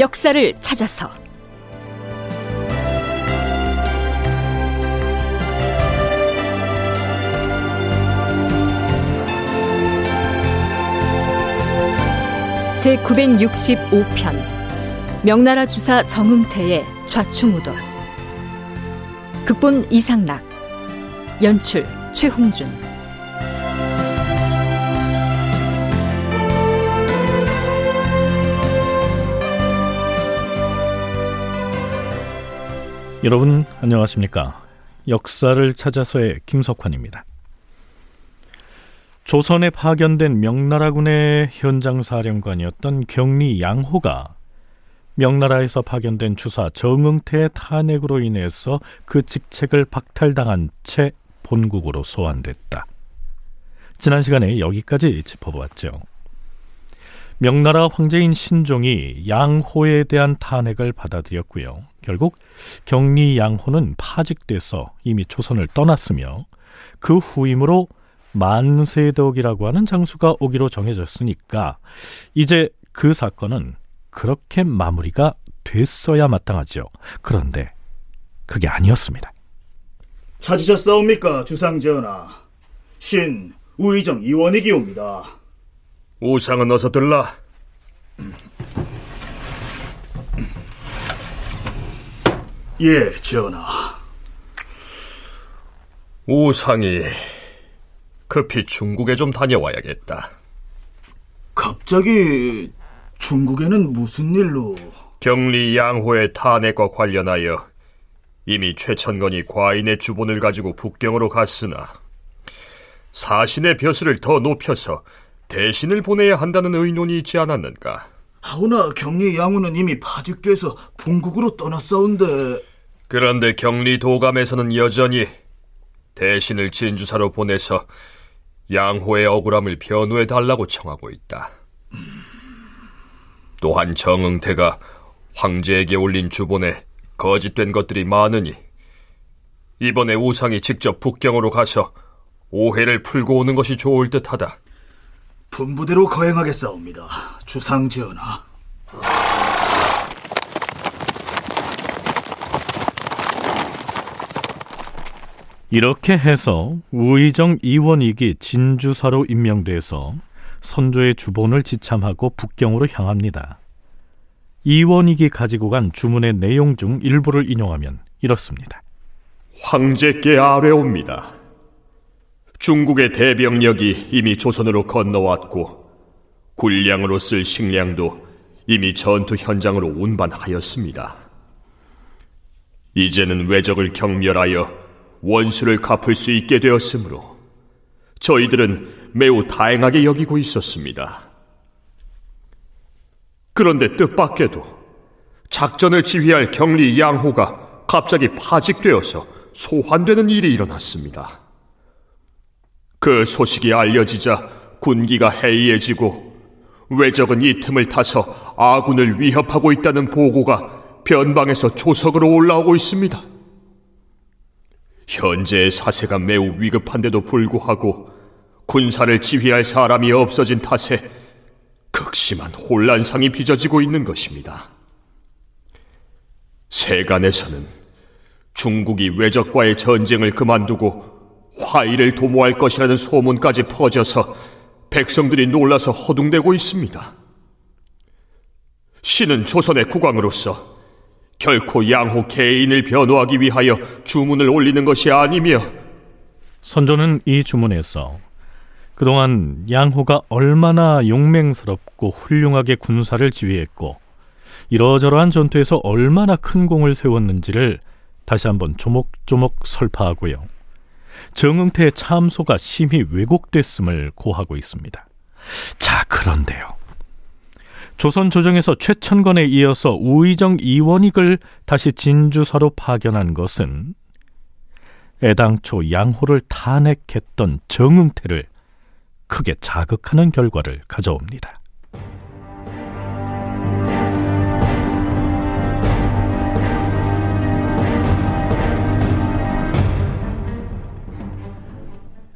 역사를 찾아서. 제 965편 명나라 주사 정응태의 좌충우돌. 극본 이상락 연출 최홍준 여러분 안녕하십니까 역사를 찾아서의 김석환입니다 조선에 파견된 명나라군의 현장 사령관이었던 경리 양호가 명나라에서 파견된 주사 정응태의 탄핵으로 인해서 그 직책을 박탈당한 채 본국으로 소환됐다. 지난 시간에 여기까지 짚어보았죠. 명나라 황제인 신종이 양호에 대한 탄핵을 받아들였고요. 결국 경리 양호는 파직돼서 이미 조선을 떠났으며 그 후임으로 만세덕이라고 하는 장수가 오기로 정해졌으니까 이제 그 사건은 그렇게 마무리가 됐어야 마땅하죠. 그런데 그게 아니었습니다. 찾으셨사옵니까, 주상전하? 신 우의정 이원익이옵니다. 우상은 어서 들라. 예, 전하. 우상이 급히 중국에 좀 다녀와야겠다. 갑자기 중국에는 무슨 일로? 경리 양호의 탄핵과 관련하여 이미 최천건이 과인의 주본을 가지고 북경으로 갔으나 사신의 벼슬을 더 높여서 대신을 보내야 한다는 의논이 있지 않았는가? 하오나 경리 양호는 이미 파직돼서 본국으로 떠났사온데 그런데 경리 도감에서는 여전히 대신을 진주사로 보내서 양호의 억울함을 변호해 달라고 청하고 있다. 또한 정응태가 황제에게 올린 주본에 거짓된 것들이 많으니 이번에 우상이 직접 북경으로 가서 오해를 풀고 오는 것이 좋을 듯하다. 분부대로 거행하겠사옵니다. 주상 전하. 이렇게 해서 우의정 이원익이 진주사로 임명돼서 선조의 주본을 지참하고 북경으로 향합니다. 이원익이 가지고 간 주문의 내용 중 일부를 인용하면 이렇습니다. 황제께 아뢰옵니다. 중국의 대병력이 이미 조선으로 건너왔고 군량으로 쓸 식량도 이미 전투 현장으로 운반하였습니다. 이제는 외적을 경멸하여 원수를 갚을 수 있게 되었으므로 저희들은 매우 다행하게 여기고 있었습니다. 그런데 뜻밖에도 작전을 지휘할 경리 양호가 갑자기 파직되어서 소환되는 일이 일어났습니다. 그 소식이 알려지자 군기가 해이해지고 외적은 이 틈을 타서 아군을 위협하고 있다는 보고가 변방에서 조석으로 올라오고 있습니다. 현재의 사세가 매우 위급한데도 불구하고 군사를 지휘할 사람이 없어진 탓에 극심한 혼란상이 빚어지고 있는 것입니다. 세간에서는 중국이 외적과의 전쟁을 그만두고 화의를 도모할 것이라는 소문까지 퍼져서 백성들이 놀라서 허둥대고 있습니다. 신은 조선의 국왕으로서 결코 양호 개인을 변호하기 위하여 주문을 올리는 것이 아니며 선조는 이 주문에서 그동안 양호가 얼마나 용맹스럽고 훌륭하게 군사를 지휘했고 이러저러한 전투에서 얼마나 큰 공을 세웠는지를 다시 한번 조목조목 설파하고요. 정응태의 참소가 심히 왜곡됐음을 고하고 있습니다. 자, 그런데요. 조선 조정에서 최천건에 이어서 우의정 이원익을 다시 진주사로 파견한 것은 애당초 양호를 탄핵했던 정응태를 크게 자극하는 결과를 가져옵니다.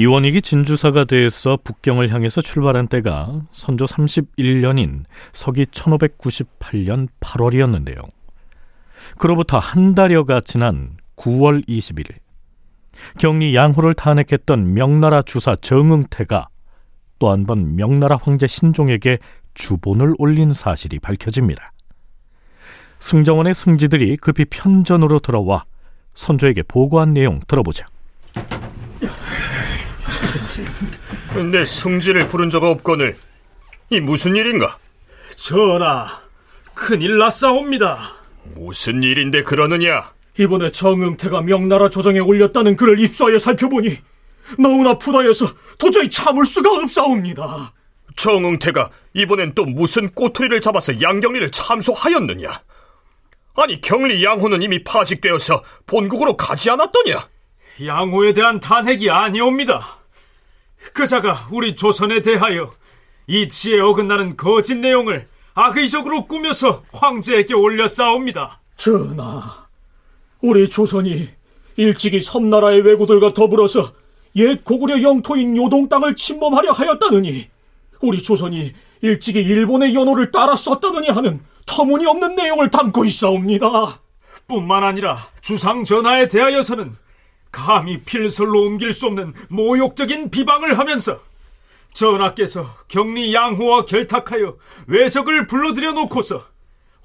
이원익이 진주사가 돼서 북경을 향해서 출발한 때가 선조 31년인 서기 1598년 8월이었는데요. 그로부터 한 달여가 지난 9월 21일 경리 양호를 탄핵했던 명나라 주사 정응태가 또 한 번 명나라 황제 신종에게 주본을 올린 사실이 밝혀집니다. 승정원의 승지들이 급히 편전으로 들어와 선조에게 보고한 내용 들어보자. 내 승지를 부른 적 없거늘 이 무슨 일인가? 전하, 큰일 났사옵니다. 무슨 일인데 그러느냐? 이번에 정응태가 명나라 조정에 올렸다는 글을 입수하여 살펴보니 너무나 부다여서 도저히 참을 수가 없사옵니다. 정응태가 이번엔 또 무슨 꼬투리를 잡아서 양경리를 참소하였느냐? 아니 경리 양호는 이미 파직되어서 본국으로 가지 않았더냐? 양호에 대한 탄핵이 아니옵니다. 그자가 우리 조선에 대하여 이치에 어긋나는 거짓 내용을 악의적으로 꾸며서 황제에게 올렸사옵니다. 전하, 우리 조선이 일찍이 섬나라의 왜구들과 더불어서 옛 고구려 영토인 요동 땅을 침범하려 하였다느니 우리 조선이 일찍이 일본의 연호를 따라 썼다느니 하는 터무니없는 내용을 담고 있사옵니다. 뿐만 아니라 주상 전하에 대하여서는 감히 필설로 옮길 수 없는 모욕적인 비방을 하면서 전하께서 격리 양호와 결탁하여 외적을 불러들여 놓고서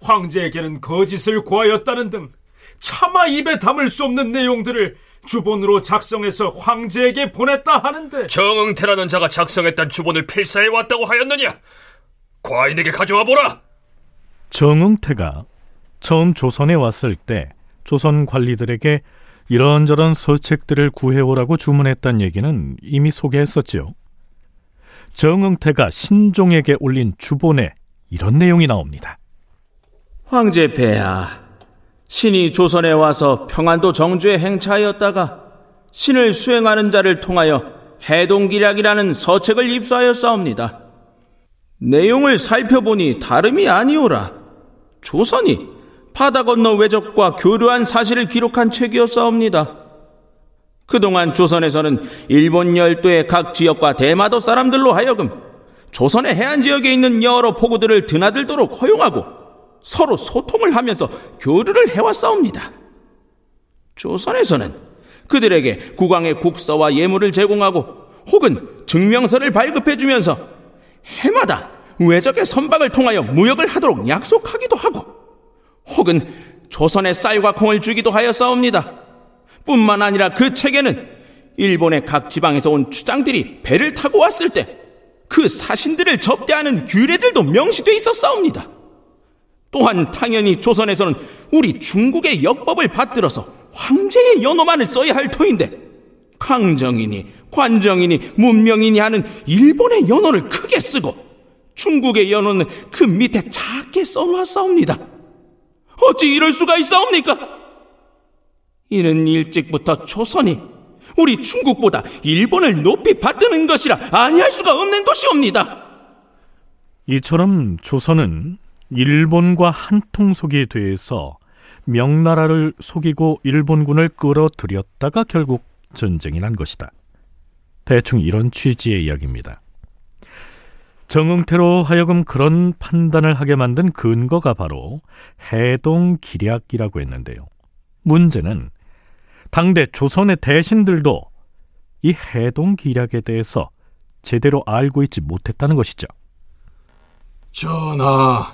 황제에게는 거짓을 고하였다는 등 차마 입에 담을 수 없는 내용들을 주본으로 작성해서 황제에게 보냈다 하는데 정응태라는 자가 작성했던 주본을 필사해 왔다고 하였느냐? 과인에게 가져와 보라. 정응태가 처음 조선에 왔을 때 조선 관리들에게 이런저런 서책들을 구해오라고 주문했단 얘기는 이미 소개했었지요. 정응태가 신종에게 올린 주본에 이런 내용이 나옵니다. 황제 폐하, 신이 조선에 와서 평안도 정주에 행차하였다가 신을 수행하는 자를 통하여 해동기략이라는 서책을 입수하였사옵니다. 내용을 살펴보니 다름이 아니오라. 조선이 바다 건너 외적과 교류한 사실을 기록한 책이었사옵니다. 그동안 조선에서는 일본 열도의 각 지역과 대마도 사람들로 하여금 조선의 해안 지역에 있는 여러 포구들을 드나들도록 허용하고 서로 소통을 하면서 교류를 해왔사옵니다. 조선에서는 그들에게 국왕의 국서와 예물을 제공하고 혹은 증명서를 발급해 주면서 해마다 외적의 선박을 통하여 무역을 하도록 약속하기도 하고 혹은 조선의 쌀과 콩을 주기도 하였사옵니다. 뿐만 아니라 그 책에는 일본의 각 지방에서 온 추장들이 배를 타고 왔을 때 그 사신들을 접대하는 규례들도 명시돼 있었사옵니다. 또한 당연히 조선에서는 우리 중국의 역법을 받들어서 황제의 연호만을 써야 할 터인데 강정이니 관정이니 문명이니 하는 일본의 연호를 크게 쓰고 중국의 연호는 그 밑에 작게 써놓았사옵니다. 어찌 이럴 수가 있사옵니까? 이는 일찍부터 조선이 우리 중국보다 일본을 높이 받드는 것이라 아니할 수가 없는 것이옵니다. 이처럼 조선은 일본과 한통속이 돼서 명나라를 속이고 일본군을 끌어들였다가 결국 전쟁이 난 것이다. 대충 이런 취지의 이야기입니다. 정응태로 하여금 그런 판단을 하게 만든 근거가 바로 해동 기략이라고 했는데요. 문제는 당대 조선의 대신들도 이 해동 기략에 대해서 제대로 알고 있지 못했다는 것이죠. 전하,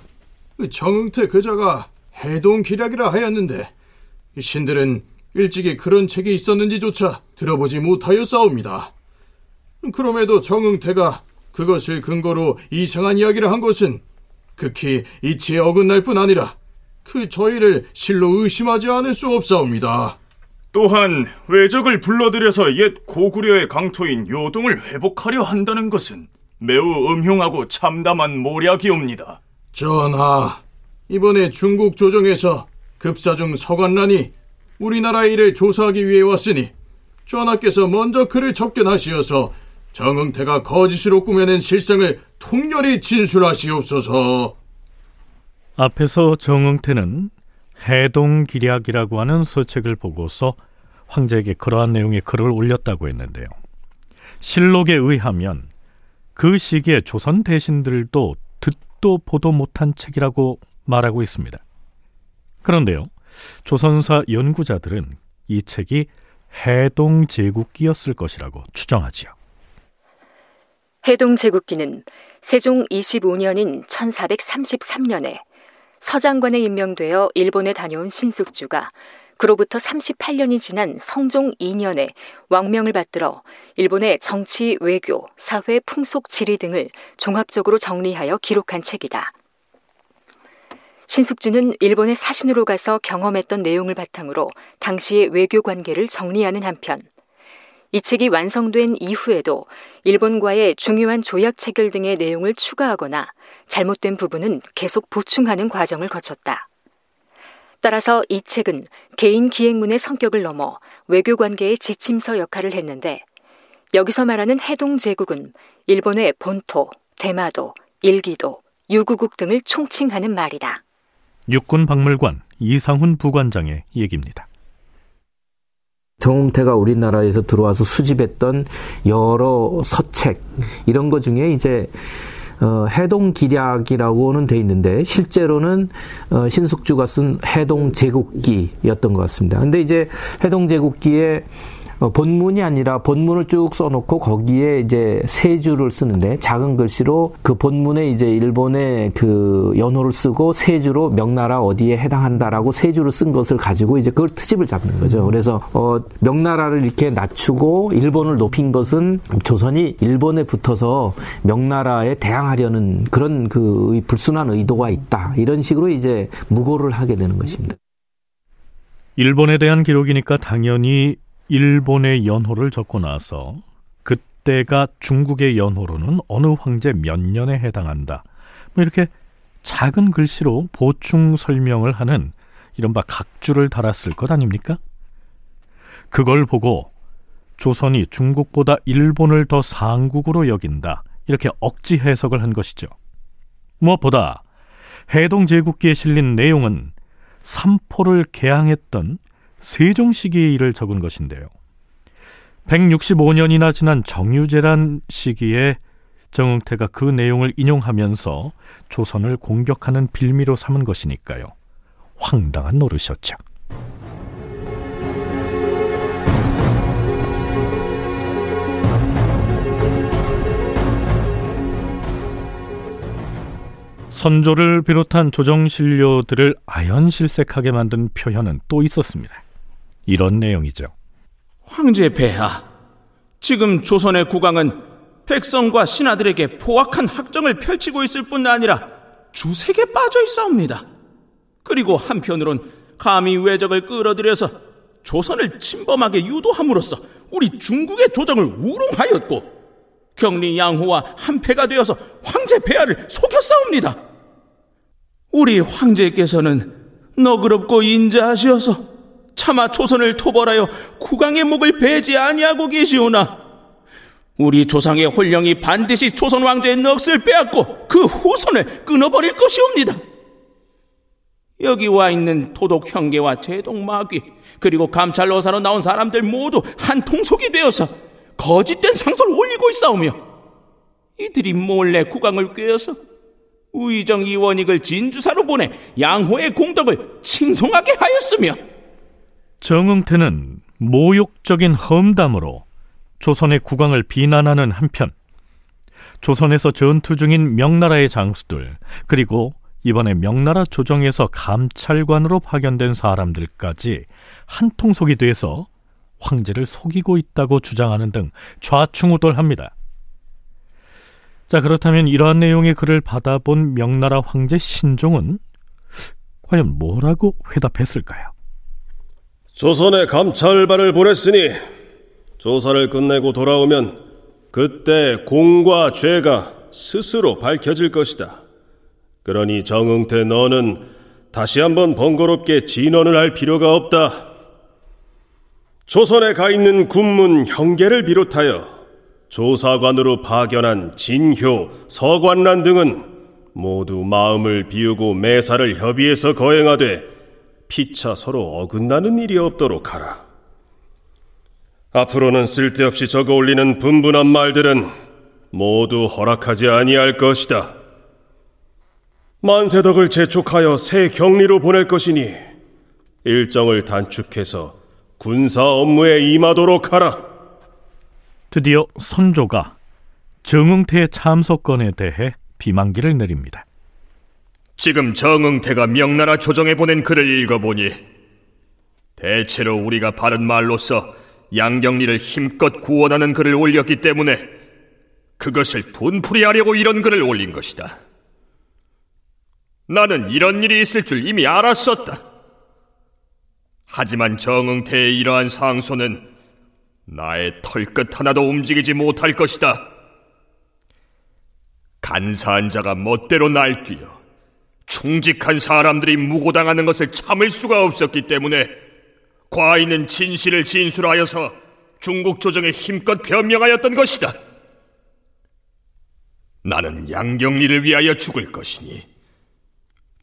정응태 그자가 해동 기략이라 하였는데 신들은 일찍이 그런 책이 있었는지조차 들어보지 못하여 싸웁니다. 그럼에도 정응태가 그것을 근거로 이상한 이야기를 한 것은 극히 이치에 어긋날 뿐 아니라 그 저희를 실로 의심하지 않을 수 없사옵니다. 또한 외적을 불러들여서 옛 고구려의 강토인 요동을 회복하려 한다는 것은 매우 음흉하고 참담한 모략이옵니다. 전하, 이번에 중국 조정에서 급사중 서관란이 우리나라 일을 조사하기 위해 왔으니 전하께서 먼저 그를 접견하시어서 정응태가 거짓으로 꾸며낸 실상을 통렬히 진술하시옵소서. 앞에서 정응태는 해동기략이라고 하는 서책을 보고서 황제에게 그러한 내용의 글을 올렸다고 했는데요. 실록에 의하면 그 시기에 조선 대신들도 듣도 보도 못한 책이라고 말하고 있습니다. 그런데요, 조선사 연구자들은 이 책이 해동 제국기였을 것이라고 추정하지요. 해동 제국기는 세종 25년인 1433년에 서장관에 임명되어 일본에 다녀온 신숙주가 그로부터 38년이 지난 성종 2년에 왕명을 받들어 일본의 정치, 외교, 사회, 풍속, 지리 등을 종합적으로 정리하여 기록한 책이다. 신숙주는 일본의 사신으로 가서 경험했던 내용을 바탕으로 당시의 외교 관계를 정리하는 한편 이 책이 완성된 이후에도 일본과의 중요한 조약 체결 등의 내용을 추가하거나 잘못된 부분은 계속 보충하는 과정을 거쳤다. 따라서 이 책은 개인 기획문의 성격을 넘어 외교 관계의 지침서 역할을 했는데 여기서 말하는 해동 제국은 일본의 본토, 대마도, 일기도, 유구국 등을 총칭하는 말이다. 육군 박물관 이상훈 부관장의 얘기입니다. 정웅태가 우리나라에서 들어와서 수집했던 여러 서책 이런 것 중에 이제 어, 해동 기략이라고는 돼 있는데 실제로는 어, 신숙주가 쓴 해동 제국기였던 것 같습니다. 근데 이제 해동 제국기에 어, 본문이 아니라 본문을 쭉 써놓고 거기에 이제 세 줄을 쓰는데 작은 글씨로 그 본문에 이제 일본의 그 연호를 쓰고 세 줄로 명나라 어디에 해당한다라고 세 줄을 쓴 것을 가지고 이제 그걸 트집을 잡는 거죠. 그래서 어 명나라를 이렇게 낮추고 일본을 높인 것은 조선이 일본에 붙어서 명나라에 대항하려는 그런 그 불순한 의도가 있다. 이런 식으로 이제 무고를 하게 되는 것입니다. 일본에 대한 기록이니까 당연히 일본의 연호를 적고 나서 그때가 중국의 연호로는 어느 황제 몇 년에 해당한다. 뭐 이렇게 작은 글씨로 보충 설명을 하는 이른바 각주를 달았을 것 아닙니까? 그걸 보고 조선이 중국보다 일본을 더 상국으로 여긴다. 이렇게 억지 해석을 한 것이죠. 무엇보다 해동 제국기에 실린 내용은 삼포를 개항했던 세종 시기의 일을 적은 것인데요. 165년이나 지난 정유재란 시기에 정응태가 그 내용을 인용하면서 조선을 공격하는 빌미로 삼은 것이니까요. 황당한 노릇이었죠. 선조를 비롯한 조정신료들을 아연실색하게 만든 표현은 또 있었습니다. 이런 내용이죠. 황제 폐하, 지금 조선의 국왕은 백성과 신하들에게 포악한 학정을 펼치고 있을 뿐 아니라 주색에 빠져 있사옵니다. 그리고 한편으론 감히 외적을 끌어들여서 조선을 침범하게 유도함으로써 우리 중국의 조정을 우롱하였고 경리 양호와 한패가 되어서 황제 폐하를 속였사옵니다. 우리 황제께서는 너그럽고 인자하시어서 차마 조선을 토벌하여 국왕의 목을 베지 아니하고 계시오나 우리 조상의 홀령이 반드시 조선 왕조의 넋을 빼앗고 그 후손을 끊어버릴 것이옵니다. 여기 와 있는 토독 형계와 제동 마귀 그리고 감찰로사로 나온 사람들 모두 한 통속이 되어서 거짓된 상소를 올리고 있사오며 이들이 몰래 국왕을 꿰어서 우의정 이원익을 진주사로 보내 양호의 공덕을 칭송하게 하였으며 정응태는 모욕적인 험담으로 조선의 국왕을 비난하는 한편 조선에서 전투 중인 명나라의 장수들 그리고 이번에 명나라 조정에서 감찰관으로 파견된 사람들까지 한통속이 돼서 황제를 속이고 있다고 주장하는 등 좌충우돌합니다. 자 그렇다면 이러한 내용의 글을 받아본 명나라 황제 신종은 과연 뭐라고 회답했을까요? 조선에 감찰반을 보냈으니 조사를 끝내고 돌아오면 그때 공과 죄가 스스로 밝혀질 것이다. 그러니 정응태 너는 다시 한번 번거롭게 진언을 할 필요가 없다. 조선에 가 있는 군문 형계를 비롯하여 조사관으로 파견한 진효, 서관란 등은 모두 마음을 비우고 매사를 협의해서 거행하되 피차 서로 어긋나는 일이 없도록 하라. 앞으로는 쓸데없이 적어 올리는 분분한 말들은 모두 허락하지 아니할 것이다. 만세덕을 재촉하여 새 격리로 보낼 것이니 일정을 단축해서 군사 업무에 임하도록 하라. 드디어 선조가 정응태의 참석건에 대해 비만기를 내립니다. 지금 정응태가 명나라 조정에 보낸 글을 읽어보니 대체로 우리가 바른 말로서 양경리를 힘껏 구원하는 글을 올렸기 때문에 그것을 분풀이하려고 이런 글을 올린 것이다. 나는 이런 일이 있을 줄 이미 알았었다. 하지만 정응태의 이러한 상소는 나의 털끝 하나도 움직이지 못할 것이다. 간사한 자가 멋대로 날뛰어 충직한 사람들이 무고당하는 것을 참을 수가 없었기 때문에 과인은 진실을 진술하여서 중국 조정에 힘껏 변명하였던 것이다. 나는 양경리를 위하여 죽을 것이니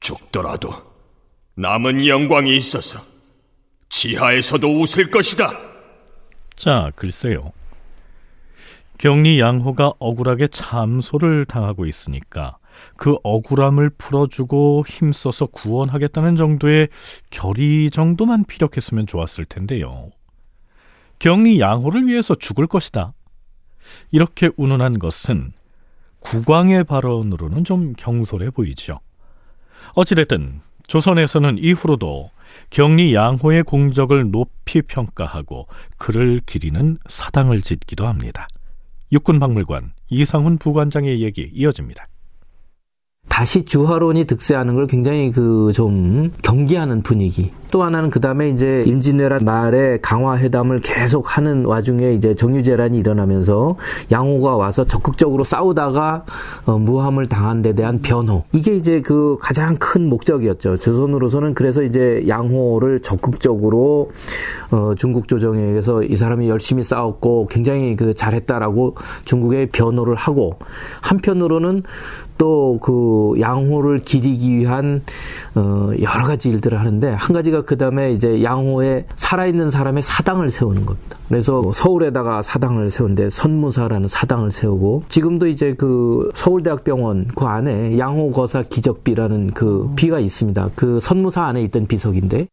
죽더라도 남은 영광이 있어서 지하에서도 웃을 것이다. 자, 글쎄요. 경리 양호가 억울하게 참소를 당하고 있으니까 그 억울함을 풀어주고 힘써서 구원하겠다는 정도의 결의 정도만 피력했으면 좋았을 텐데요. 경리 양호를 위해서 죽을 것이다. 이렇게 운운한 것은 국왕의 발언으로는 좀 경솔해 보이죠. 어찌됐든 조선에서는 이후로도 경리 양호의 공적을 높이 평가하고 그를 기리는 사당을 짓기도 합니다. 육군박물관 이상훈 부관장의 얘기 이어집니다. 다시 주화론이 득세하는 걸 굉장히 그 좀 경계하는 분위기. 또 하나는 그 다음에 이제 임진왜란 말에 강화 회담을 계속 하는 와중에 이제 정유재란이 일어나면서 양호가 와서 적극적으로 싸우다가 어, 무함을 당한 데 대한 변호. 이게 이제 그 가장 큰 목적이었죠. 조선으로서는 그래서 이제 양호를 적극적으로 어, 중국 조정에서 이 사람이 열심히 싸웠고 굉장히 그 잘했다라고 중국에 변호를 하고 한편으로는 또 그 양호를 기리기 위한 어 여러 가지 일들을 하는데 한 가지가 그 다음에 이제 양호에 살아있는 사람의 사당을 세우는 겁니다. 그래서 서울에다가 사당을 세우는데 선무사라는 사당을 세우고 지금도 이제 그 서울대학병원 그 안에 양호 거사 기적비라는 그 비가 있습니다. 그 선무사 안에 있던 비석인데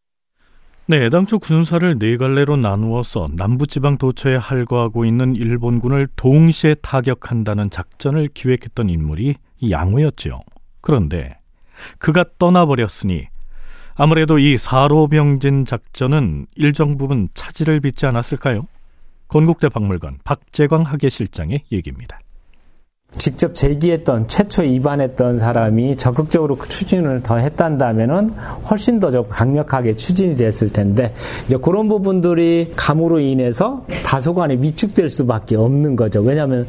네, 당초 군사를 네 갈래로 나누어서 남부지방 도처에 할거하고 있는 일본군을 동시에 타격한다는 작전을 기획했던 인물이 양호였지요. 그런데 그가 떠나버렸으니 아무래도 이 사로병진 작전은 일정 부분 차질을 빚지 않았을까요? 건국대 박물관 박재광 학예실장의 얘기입니다. 직접 제기했던 최초 입안했던 사람이 적극적으로 그 추진을 더 했단다면은 훨씬 더 강력하게 추진이 됐을 텐데 이제 그런 부분들이 감으로 인해서 다소간에 위축될 수밖에 없는 거죠. 왜냐하면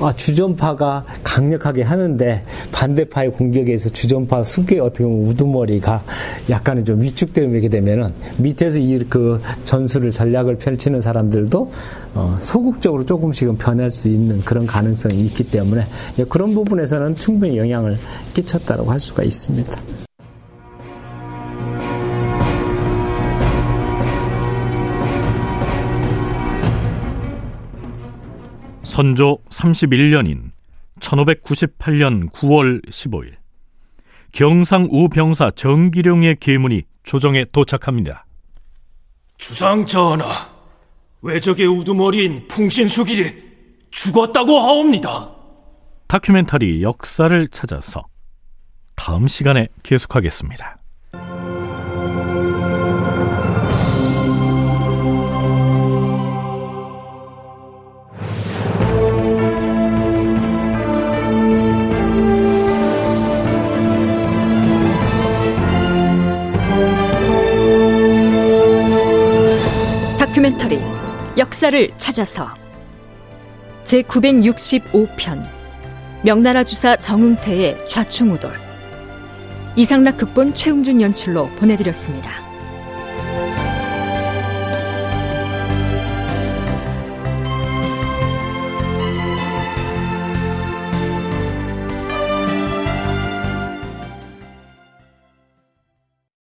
아, 주전파가 강력하게 하는데 반대파의 공격에 서 주전파 숙의 어떻게 보면 우두머리가 약간은 좀 위축되게 되면은 밑에서 이 그 전술을 전략을 펼치는 사람들도 어, 소극적으로 조금씩은 변할 수 있는 그런 가능성이 있기 때문에 예, 그런 부분에서는 충분히 영향을 끼쳤다고 할 수가 있습니다. 선조 31년인 1598년 9월 15일 경상 우 병사 정기룡의 계문이 조정에 도착합니다. 주상 전하, 외적의 우두머리인 풍신수길이 죽었다고 하옵니다. 다큐멘터리 역사를 찾아서 다음 시간에 계속하겠습니다. 다큐멘터리 역사를 찾아서 제 965편 명나라 주사 정응태의 좌충우돌 이상락 극본 최웅준 연출로 보내드렸습니다.